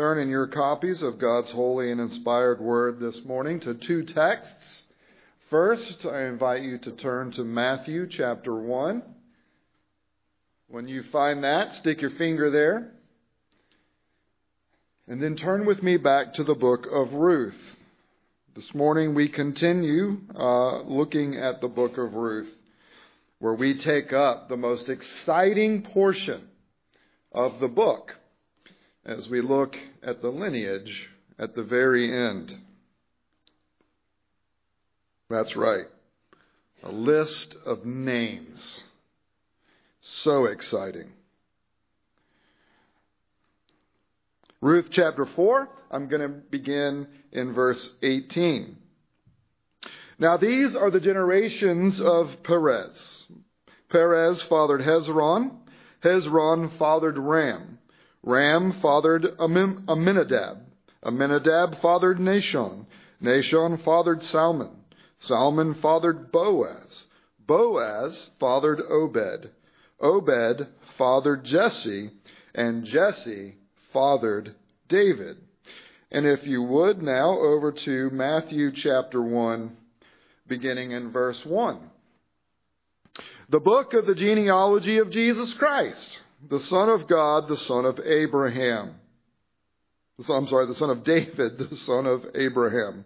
Turn in your copies of God's holy and inspired word this morning to two texts. First, I invite you to turn to Matthew chapter 1. When you find that, stick your finger there. And then turn with me back to the book of Ruth. This morning we continue uh, looking at the book of Ruth, where we take up the most exciting portion of the book as we look at the lineage at the very end. That's right. A list of names. So exciting. Ruth chapter 4, I'm going to begin in verse 18. Now these are the generations of Perez. Perez fathered Hezron. Hezron fathered Ram. Ram fathered Amminadab. Amminadab fathered Nahshon. Nahshon fathered Salmon. Salmon fathered Boaz. Boaz fathered Obed. Obed fathered Jesse. And Jesse fathered David. And if you would now over to Matthew chapter 1, beginning in verse 1. The book of the genealogy of Jesus Christ the son of God, the son of Abraham. I'm sorry, the son of David, the son of Abraham.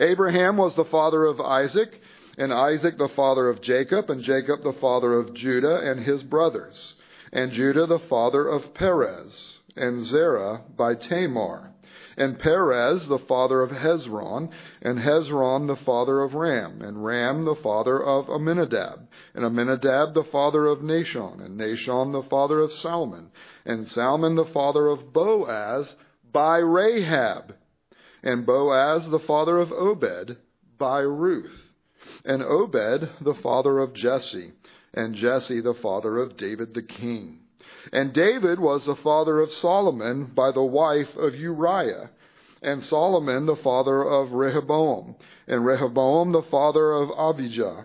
Abraham was the father of Isaac, and Isaac the father of Jacob, and Jacob the father of Judah and his brothers, and Judah the father of Perez, and Zerah by Tamar, and Perez the father of Hezron, and Hezron the father of Ram, and Ram the father of Amminadab, and Amminadab the father of Nahshon, and Nahshon the father of Salmon, and Salmon the father of Boaz by Rahab, and Boaz the father of Obed by Ruth, and Obed the father of Jesse, and Jesse the father of David the king. And David was the father of Solomon by the wife of Uriah, and Solomon the father of Rehoboam, and Rehoboam the father of Abijah,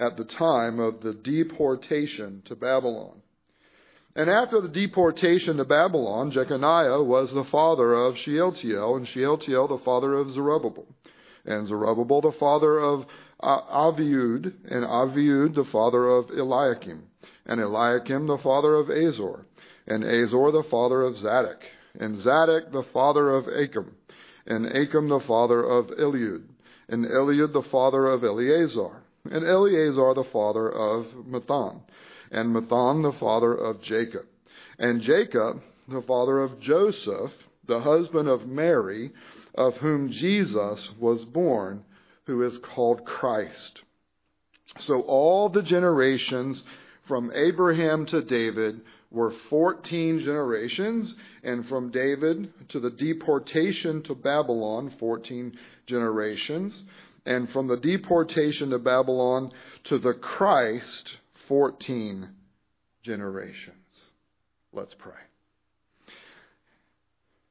at the time of the deportation to Babylon. And after the deportation to Babylon, Jeconiah was the father of Shealtiel, and Shealtiel the father of Zerubbabel, and Zerubbabel the father of Abiud, and Abiud the father of Eliakim, and Eliakim the father of Azor, and Azor the father of Zadok, and Zadok the father of Achim, and Achim the father of Eliud, and Eliud the father of Eleazar, and Eleazar the father of Matthan, and Matthan the father of Jacob, and Jacob the father of Joseph, the husband of Mary, of whom Jesus was born, who is called Christ. So all the generations from Abraham to David were 14 generations, and from David to the deportation to Babylon, 14 generations, and from the deportation to Babylon to the Christ, 14 generations. Let's pray.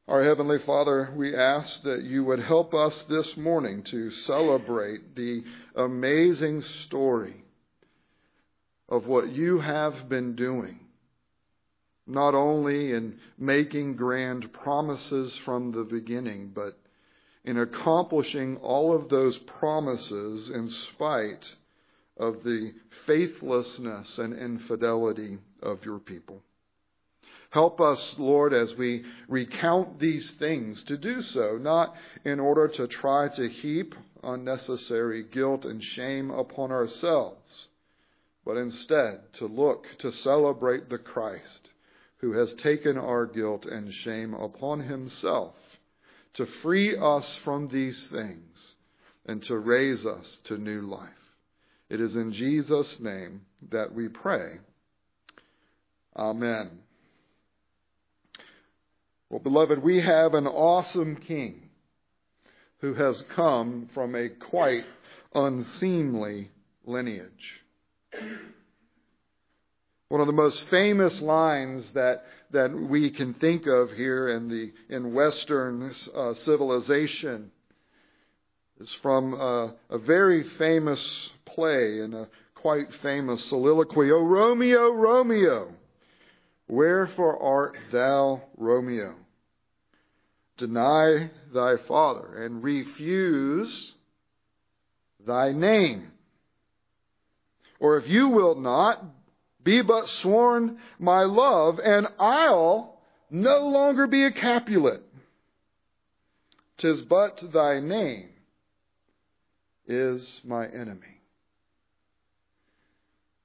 Our Heavenly Father, we ask that you would help us this morning to celebrate the amazing story of what you have been doing not only in making grand promises from the beginning, but in accomplishing all of those promises in spite of the faithlessness and infidelity of your people. Help us, Lord, as we recount these things, to do so not in order to try to heap unnecessary guilt and shame upon ourselves, but instead to look to celebrate the Christ who has taken our guilt and shame upon himself to free us from these things and to raise us to new life. It is in Jesus' name that we pray. Amen. Well, beloved, we have an awesome king who has come from a quite unseemly lineage. One of the most famous lines that, that we can think of here in, the, in Western uh, civilization is from a, a very famous play and a quite famous soliloquy. O Romeo, Romeo, wherefore art thou Romeo? Deny thy father and refuse thy name. Or if you will not, be but sworn my love, and I'll no longer be a Capulet. Tis but thy name is my enemy.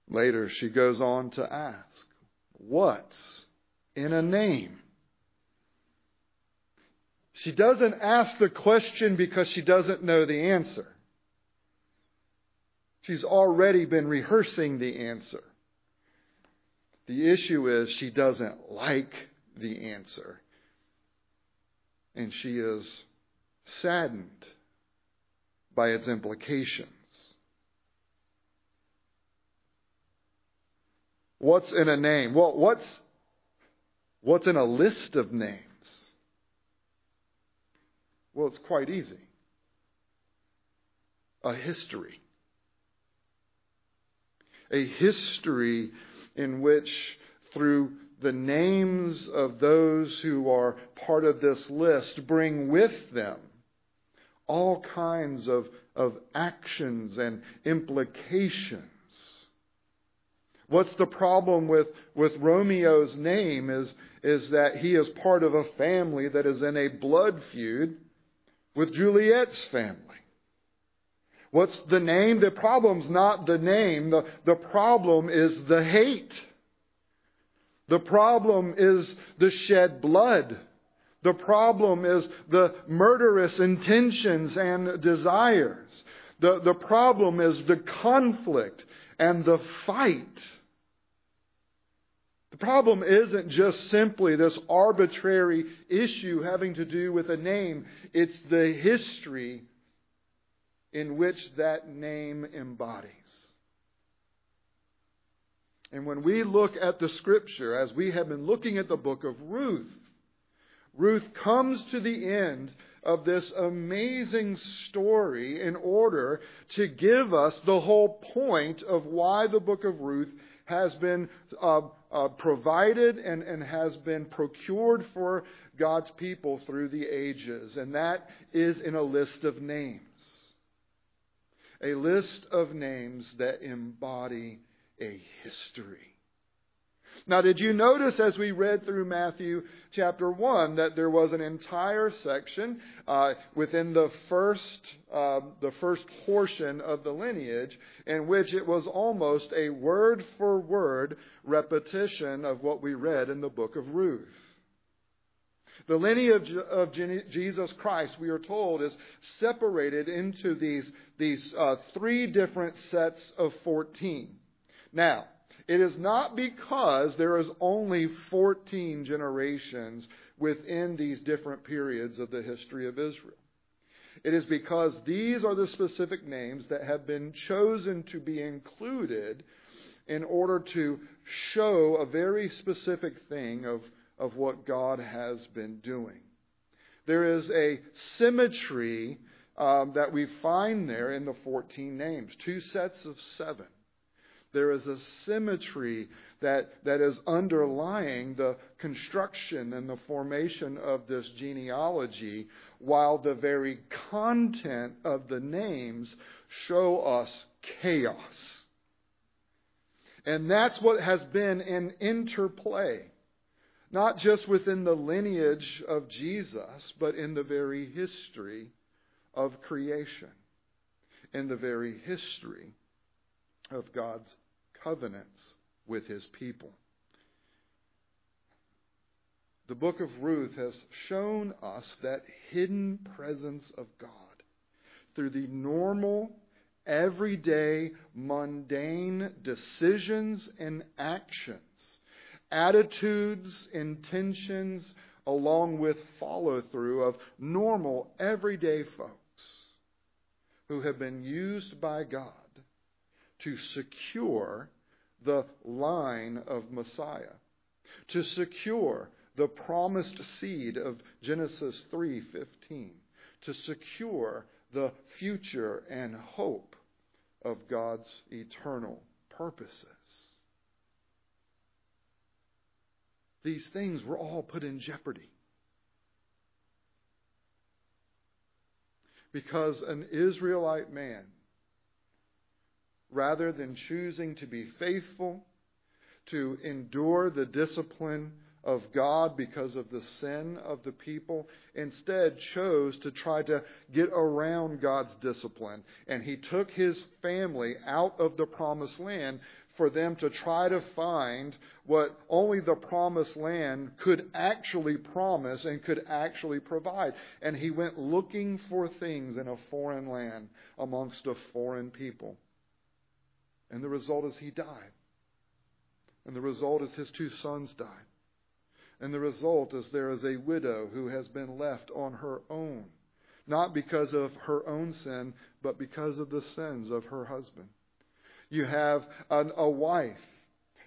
Later, she goes on to ask, What's in a name? She doesn't ask the question because she doesn't know the answer. She's already been rehearsing the answer. The issue is she doesn't like the answer. And she is saddened by its implications. What's in a name? Well, what's, what's in a list of names? Well, it's quite easy. A history. A history in which, through the names of those who are part of this list, bring with them all kinds of, of actions and implications. What's the problem with, with Romeo's name is, is that he is part of a family that is in a blood feud with Juliet's family. What's the name? The problem's not the name. The, the problem is the hate. The problem is the shed blood. The problem is the murderous intentions and desires. The, the problem is the conflict and the fight. The problem isn't just simply this arbitrary issue having to do with a name, it's the history in which that name embodies. And when we look at the scripture, as we have been looking at the book of Ruth, Ruth comes to the end of this amazing story in order to give us the whole point of why the book of Ruth has been uh, uh, provided and, and has been procured for God's people through the ages. And that is in a list of names a list of names that embody a history. Now, did you notice as we read through Matthew chapter 1 that there was an entire section uh, within the first, uh, the first portion of the lineage in which it was almost a word for word repetition of what we read in the book of Ruth? The lineage of Jesus Christ, we are told, is separated into these, these uh, three different sets of 14. Now, it is not because there is only 14 generations within these different periods of the history of Israel. It is because these are the specific names that have been chosen to be included in order to show a very specific thing of of what God has been doing. There is a symmetry um, that we find there in the 14 names, two sets of seven. There is a symmetry that, that is underlying the construction and the formation of this genealogy, while the very content of the names show us chaos. And that's what has been in interplay not just within the lineage of Jesus, but in the very history of creation, in the very history of God's covenants with his people. The book of Ruth has shown us that hidden presence of God through the normal, everyday, mundane decisions and actions attitudes, intentions, along with follow through of normal, everyday folks who have been used by God to secure the line of Messiah, to secure the promised seed of Genesis 3:15, to secure the future and hope of God's eternal purposes. These things were all put in jeopardy. Because an Israelite man, rather than choosing to be faithful, to endure the discipline of God because of the sin of the people, instead chose to try to get around God's discipline. And he took his family out of the promised land for them to try to find what only the promised land could actually promise and could actually provide. And he went looking for things in a foreign land amongst a foreign people. And the result is he died. And the result is his two sons died. And the result is there is a widow who has been left on her own, not because of her own sin, but because of the sins of her husband. You have an, a wife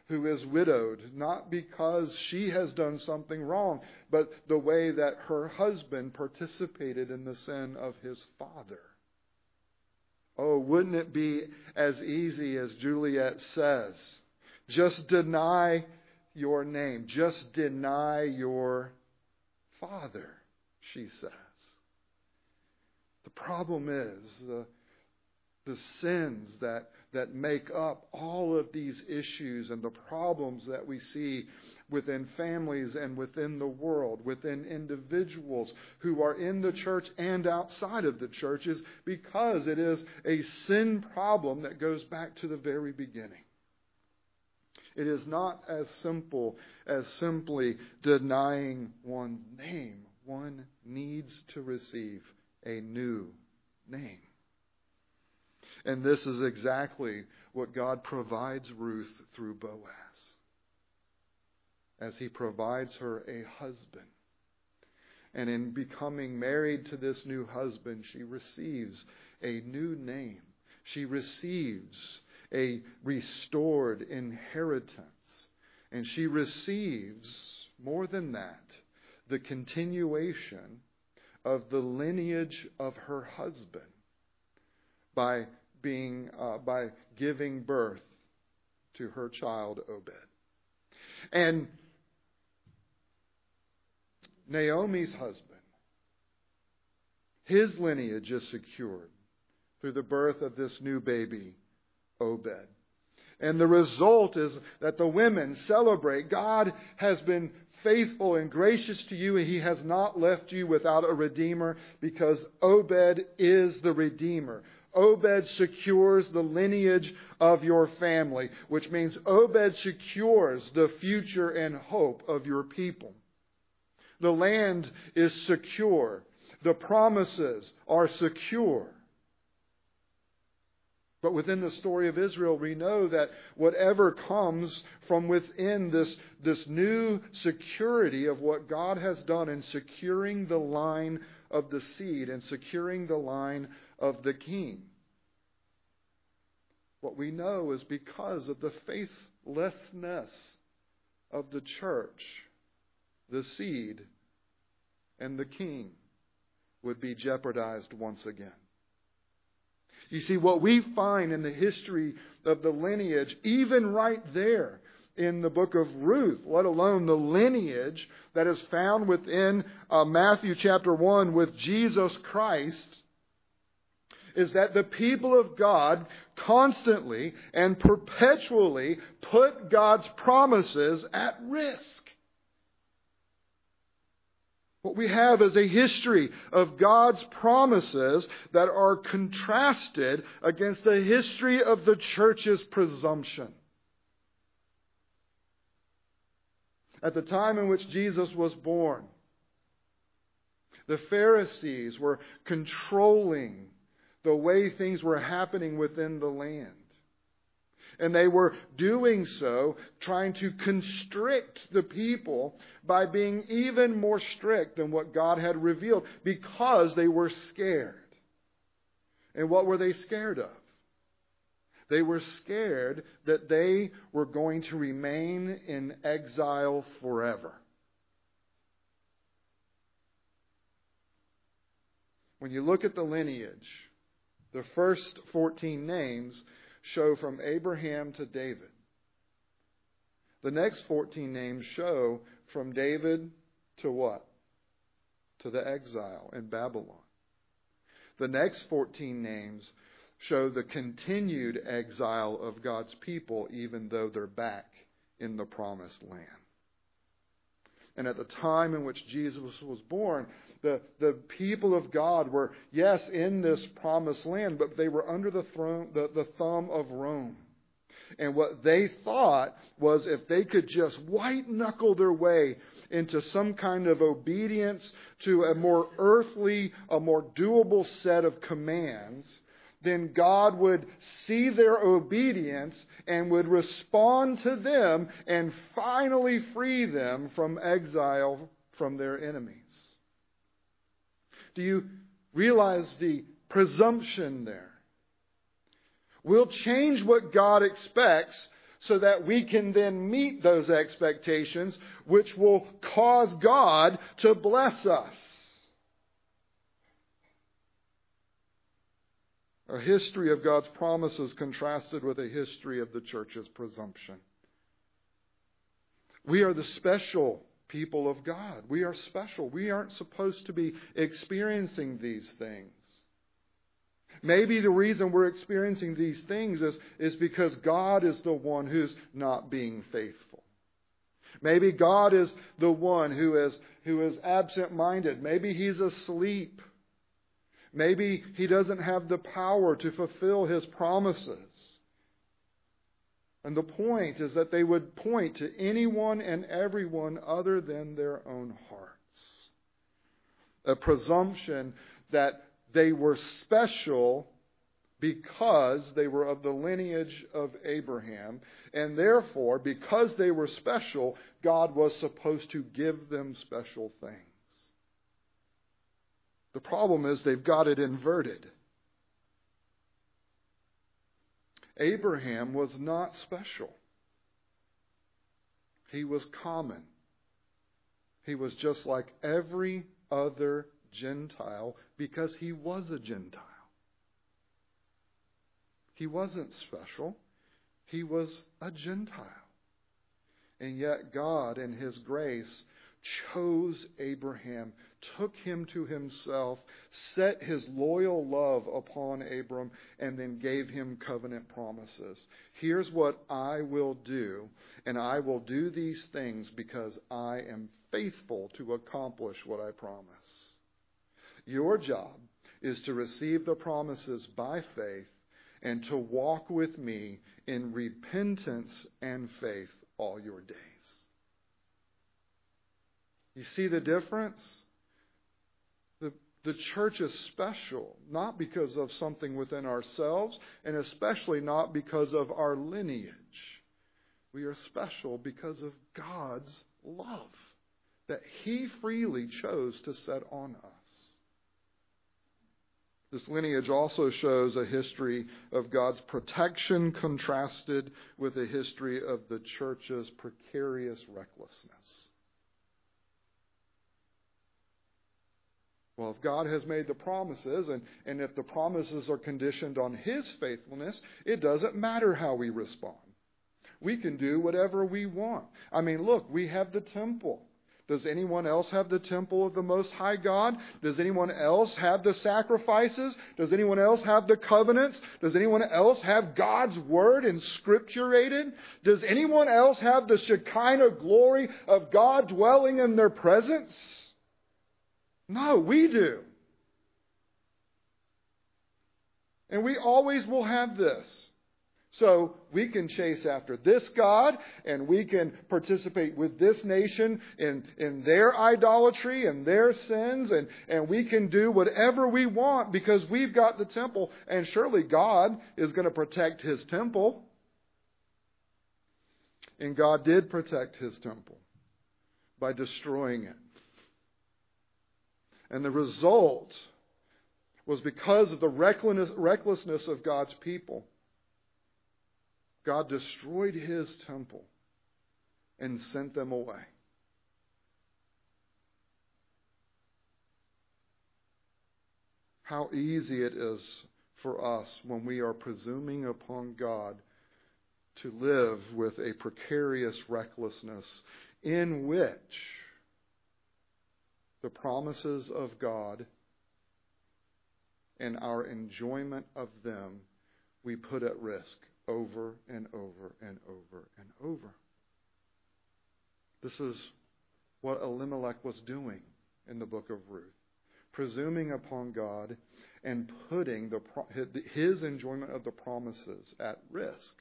who is widowed, not because she has done something wrong, but the way that her husband participated in the sin of his father. Oh, wouldn't it be as easy as Juliet says? Just deny your name. Just deny your father, she says. The problem is the, the sins that, that make up all of these issues and the problems that we see within families and within the world, within individuals who are in the church and outside of the church is because it is a sin problem that goes back to the very beginning. It is not as simple as simply denying one's name. One needs to receive a new name. And this is exactly what God provides Ruth through Boaz. As he provides her a husband. And in becoming married to this new husband, she receives a new name. She receives a restored inheritance. And she receives, more than that, the continuation of the lineage of her husband by being uh, by giving birth to her child Obed. And Naomi's husband, his lineage is secured through the birth of this new baby Obed. And the result is that the women celebrate God has been faithful and gracious to you, and he has not left you without a redeemer because Obed is the redeemer. Obed secures the lineage of your family, which means Obed secures the future and hope of your people. The land is secure. The promises are secure. But within the story of Israel, we know that whatever comes from within this, this new security of what God has done in securing the line of the seed and securing the line of the king. What we know is because of the faithlessness of the church, the seed and the king would be jeopardized once again. You see, what we find in the history of the lineage, even right there in the book of Ruth, let alone the lineage that is found within uh, Matthew chapter 1 with Jesus Christ, is that the people of God constantly and perpetually put God's promises at risk. What we have is a history of God's promises that are contrasted against the history of the church's presumption. At the time in which Jesus was born, the Pharisees were controlling the way things were happening within the land. And they were doing so, trying to constrict the people by being even more strict than what God had revealed because they were scared. And what were they scared of? They were scared that they were going to remain in exile forever. When you look at the lineage, the first 14 names show from Abraham to David. The next 14 names show from David to what? To the exile in Babylon. The next 14 names show the continued exile of God's people, even though they're back in the promised land. And at the time in which Jesus was born, the, the people of God were, yes, in this promised land, but they were under the, throne, the, the thumb of Rome. And what they thought was if they could just white knuckle their way into some kind of obedience to a more earthly, a more doable set of commands, then God would see their obedience and would respond to them and finally free them from exile from their enemies. Do you realize the presumption there? We'll change what God expects so that we can then meet those expectations, which will cause God to bless us. A history of God's promises contrasted with a history of the church's presumption. We are the special people of God. We are special. We aren't supposed to be experiencing these things. Maybe the reason we're experiencing these things is, is because God is the one who's not being faithful. Maybe God is the one who is, who is absent minded. Maybe he's asleep. Maybe he doesn't have the power to fulfill his promises. And the point is that they would point to anyone and everyone other than their own hearts. A presumption that they were special because they were of the lineage of Abraham, and therefore, because they were special, God was supposed to give them special things. The problem is they've got it inverted. Abraham was not special. He was common. He was just like every other Gentile because he was a Gentile. He wasn't special. He was a Gentile. And yet God, in His grace, chose Abraham, took him to himself, set his loyal love upon Abram, and then gave him covenant promises. Here's what I will do, and I will do these things because I am faithful to accomplish what I promise. Your job is to receive the promises by faith and to walk with me in repentance and faith all your days. You see the difference? The, the church is special, not because of something within ourselves, and especially not because of our lineage. We are special because of God's love that He freely chose to set on us. This lineage also shows a history of God's protection contrasted with a history of the church's precarious recklessness. Well, if God has made the promises, and, and if the promises are conditioned on His faithfulness, it doesn't matter how we respond. We can do whatever we want. I mean, look, we have the temple. Does anyone else have the temple of the Most High God? Does anyone else have the sacrifices? Does anyone else have the covenants? Does anyone else have God's word inscripturated? Does anyone else have the Shekinah glory of God dwelling in their presence? No, we do. And we always will have this. So we can chase after this God and we can participate with this nation in, in their idolatry and their sins and, and we can do whatever we want because we've got the temple and surely God is going to protect his temple. And God did protect his temple by destroying it. And the result was because of the recklessness of God's people. God destroyed his temple and sent them away. How easy it is for us when we are presuming upon God to live with a precarious recklessness in which the promises of God and our enjoyment of them we put at risk over and over and over and over. This is what Elimelech was doing in the book of Ruth, presuming upon God and putting the, his enjoyment of the promises at risk.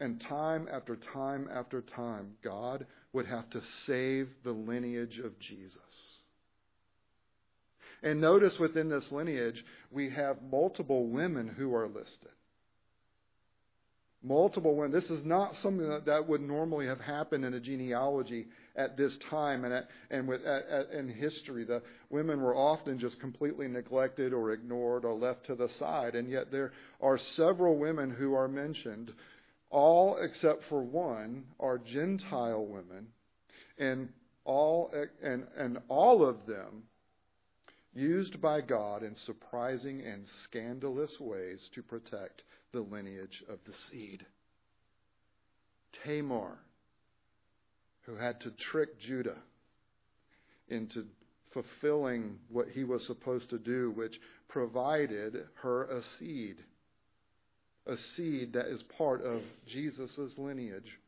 And time after time after time, God would have to save the lineage of Jesus. And notice within this lineage, we have multiple women who are listed. Multiple women. This is not something that, that would normally have happened in a genealogy at this time and, at, and with, at, at, in history. The women were often just completely neglected or ignored or left to the side. And yet there are several women who are mentioned all except for one are Gentile women, and all and, and all of them used by God in surprising and scandalous ways to protect the lineage of the seed. Tamar, who had to trick Judah into fulfilling what he was supposed to do, which provided her a seed a seed that is part of Jesus' lineage.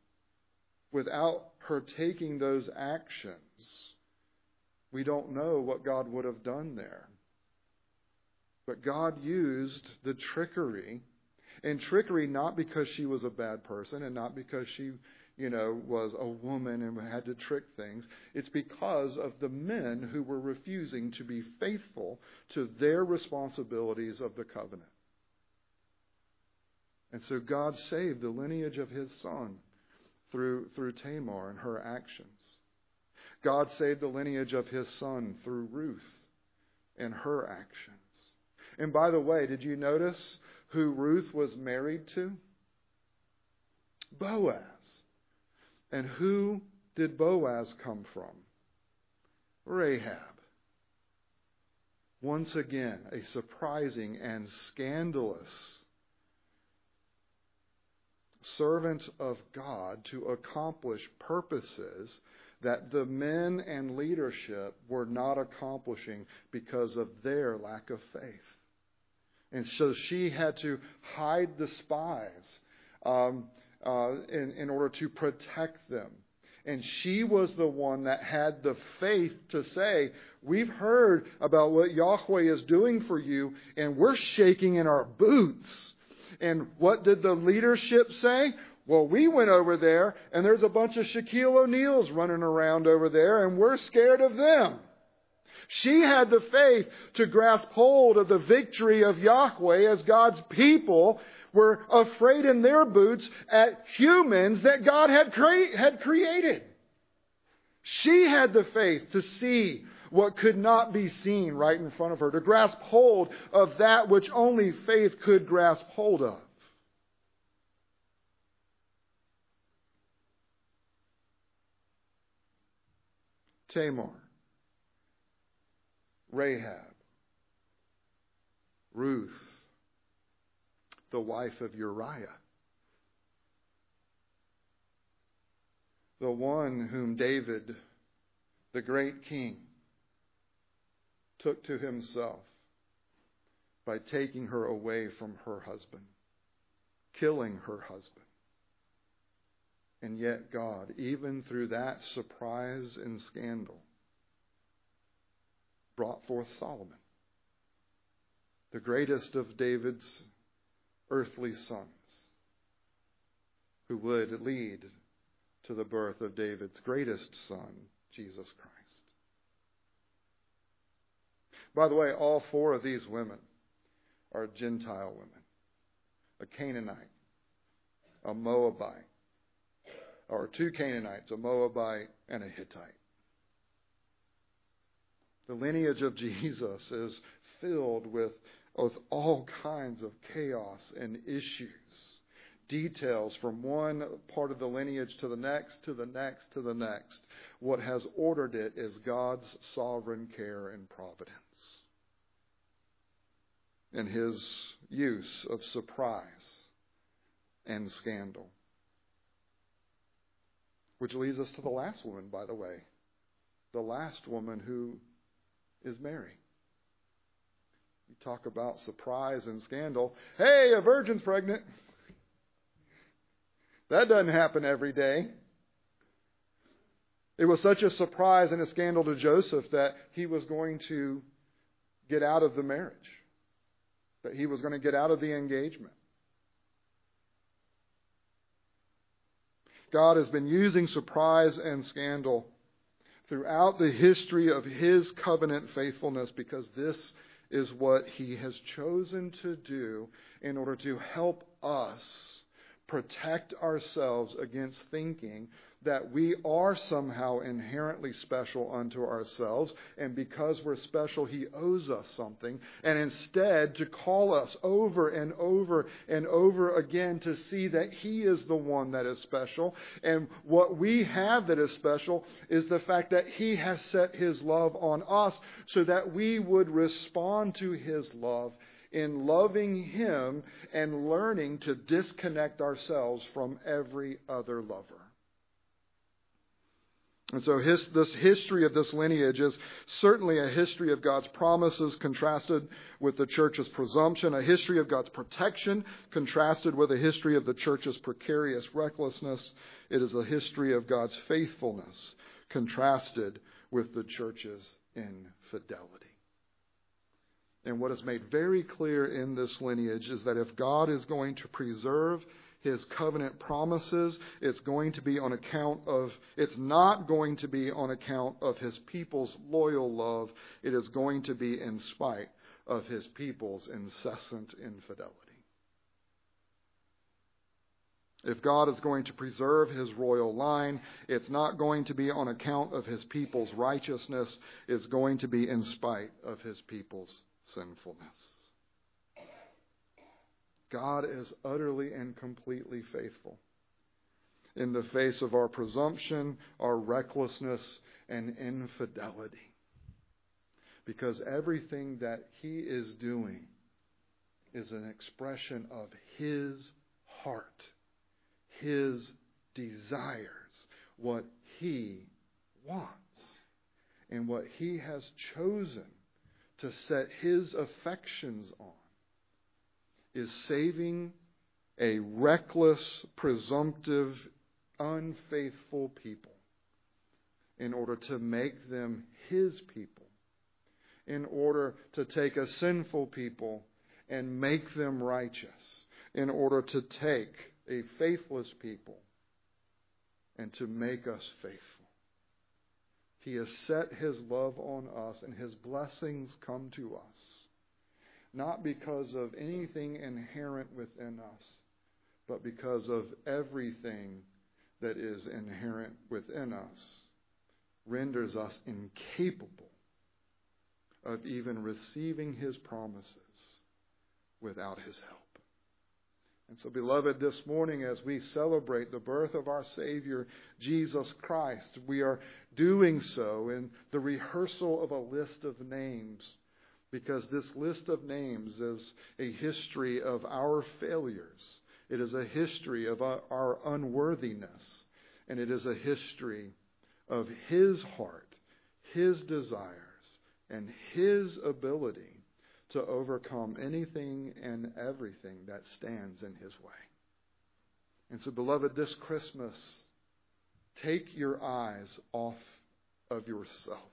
Without her taking those actions, we don't know what God would have done there. But God used the trickery, and trickery not because she was a bad person and not because she, you know, was a woman and had to trick things. It's because of the men who were refusing to be faithful to their responsibilities of the covenant. And so God saved the lineage of his son through, through Tamar and her actions. God saved the lineage of his son through Ruth and her actions. And by the way, did you notice who Ruth was married to? Boaz. And who did Boaz come from? Rahab. Once again, a surprising and scandalous servant of God to accomplish purposes that the men and leadership were not accomplishing because of their lack of faith. And so she had to hide the spies um, uh, in, in order to protect them. And she was the one that had the faith to say, We've heard about what Yahweh is doing for you, and we're shaking in our boots and what did the leadership say? Well, we went over there, and there's a bunch of Shaquille O'Neals running around over there, and we're scared of them. She had the faith to grasp hold of the victory of Yahweh as God's people were afraid in their boots at humans that God had, cre- had created. She had the faith to see what could not be seen right in front of her, to grasp hold of that which only faith could grasp hold of. Tamar, Rahab, Ruth, the wife of Uriah, the one whom David, the great king, took to himself by taking her away from her husband, killing her husband. And yet, God, even through that surprise and scandal, brought forth Solomon, the greatest of David's earthly sons, who would lead to the birth of David's greatest son, Jesus Christ. By the way, all four of these women are Gentile women a Canaanite, a Moabite, or two Canaanites, a Moabite and a Hittite. The lineage of Jesus is filled with, with all kinds of chaos and issues details from one part of the lineage to the next, to the next, to the next. What has ordered it is God's sovereign care and providence. And his use of surprise and scandal. Which leads us to the last woman, by the way. The last woman who is Mary. You talk about surprise and scandal. Hey, a virgin's pregnant. That doesn't happen every day. It was such a surprise and a scandal to Joseph that he was going to get out of the marriage, that he was going to get out of the engagement. God has been using surprise and scandal throughout the history of his covenant faithfulness because this is what he has chosen to do in order to help us protect ourselves against thinking that we are somehow inherently special unto ourselves, and because we're special, He owes us something, and instead to call us over and over and over again to see that He is the one that is special, and what we have that is special is the fact that He has set His love on us so that we would respond to His love in loving Him and learning to disconnect ourselves from every other lover. And so his, this history of this lineage is certainly a history of God's promises contrasted with the church's presumption, a history of God's protection contrasted with a history of the church's precarious recklessness. It is a history of God's faithfulness contrasted with the church's infidelity. And what is made very clear in this lineage is that if God is going to preserve his covenant promises, it's going to be on account of, it's not going to be on account of his people's loyal love. It is going to be in spite of his people's incessant infidelity. If God is going to preserve his royal line, it's not going to be on account of his people's righteousness. It's going to be in spite of his people's sinfulness. God is utterly and completely faithful in the face of our presumption, our recklessness, and infidelity. Because everything that He is doing is an expression of His heart, His desires, what He wants, and what He has chosen to set his affections on is saving a reckless, presumptive, unfaithful people in order to make them his people, in order to take a sinful people and make them righteous, in order to take a faithless people and to make us faithful. He has set his love on us, and his blessings come to us, not because of anything inherent within us, but because of everything that is inherent within us, renders us incapable of even receiving his promises without his help. And so, beloved, this morning as we celebrate the birth of our Savior, Jesus Christ, we are doing so in the rehearsal of a list of names, because this list of names is a history of our failures. It is a history of our unworthiness, and it is a history of His heart, His desires, and His ability to overcome anything and everything that stands in his way. And so, beloved, this Christmas, take your eyes off of yourself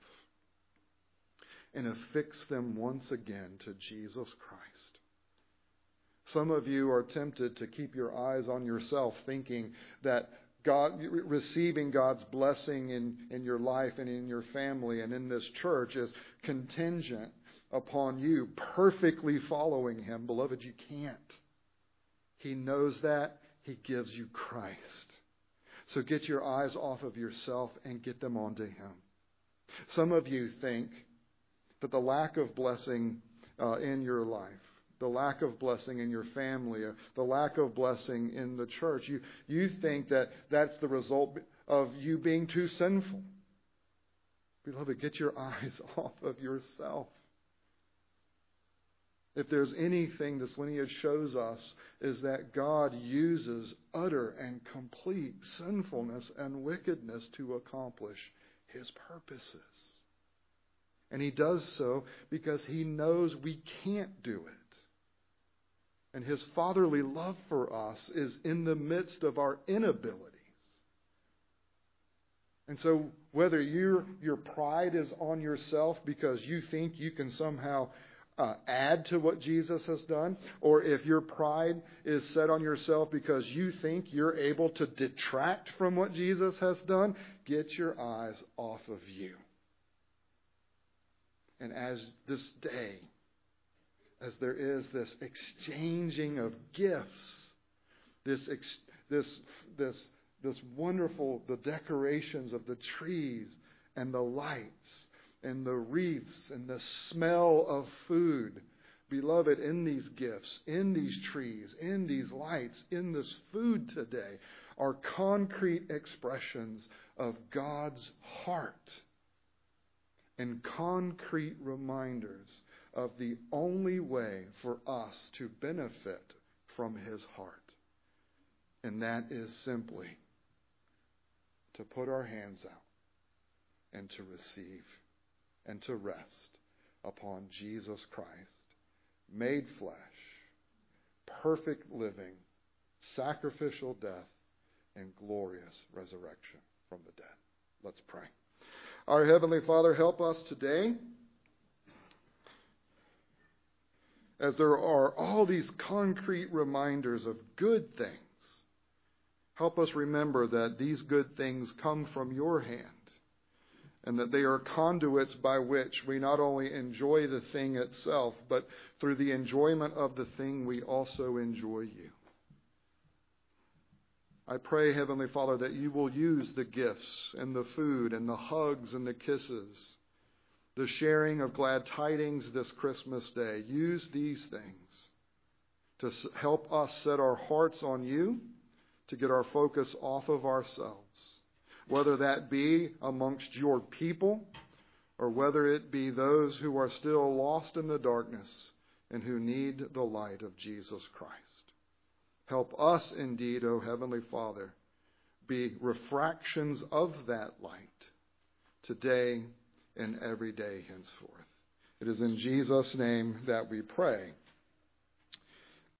and affix them once again to Jesus Christ. Some of you are tempted to keep your eyes on yourself, thinking that God, receiving God's blessing in, in your life and in your family and in this church is contingent upon you perfectly following him. Beloved, you can't. He knows that. He gives you Christ. So get your eyes off of yourself and get them onto Him. Some of you think that the lack of blessing uh, in your life, the lack of blessing in your family, uh, the lack of blessing in the church, you, you think that that's the result of you being too sinful. Beloved, get your eyes off of yourself. If there's anything this lineage shows us, is that God uses utter and complete sinfulness and wickedness to accomplish his purposes. And he does so because he knows we can't do it. And his fatherly love for us is in the midst of our inabilities. And so, whether your, your pride is on yourself because you think you can somehow uh, add to what Jesus has done, or if your pride is set on yourself because you think you're able to detract from what Jesus has done, get your eyes off of you. And as this day, as there is this exchanging of gifts, this, this, this, this wonderful, the decorations of the trees and the lights and the wreaths and the smell of food. Beloved, in these gifts, in these trees, in these lights, in this food today, are concrete expressions of God's heart and concrete reminders of the only way for us to benefit from His heart. And that is simply to put our hands out and to receive and to rest upon Jesus Christ, made flesh, perfect living, sacrificial death, and glorious resurrection from the dead. Let's pray. Our Heavenly Father, help us today as there are all these concrete reminders of good things. Help us remember that these good things come from your hand and that they are conduits by which we not only enjoy the thing itself, but through the enjoyment of the thing, we also enjoy you. I pray, Heavenly Father, that you will use the gifts and the food and the hugs and the kisses, the sharing of glad tidings this Christmas day. Use these things to help us set our hearts on you, to get our focus off of ourselves whether that be amongst your people or whether it be those who are still lost in the darkness and who need the light of Jesus Christ. Help us indeed, O Heavenly Father, be refractions of that light today and every day henceforth. It is in Jesus' name that we pray.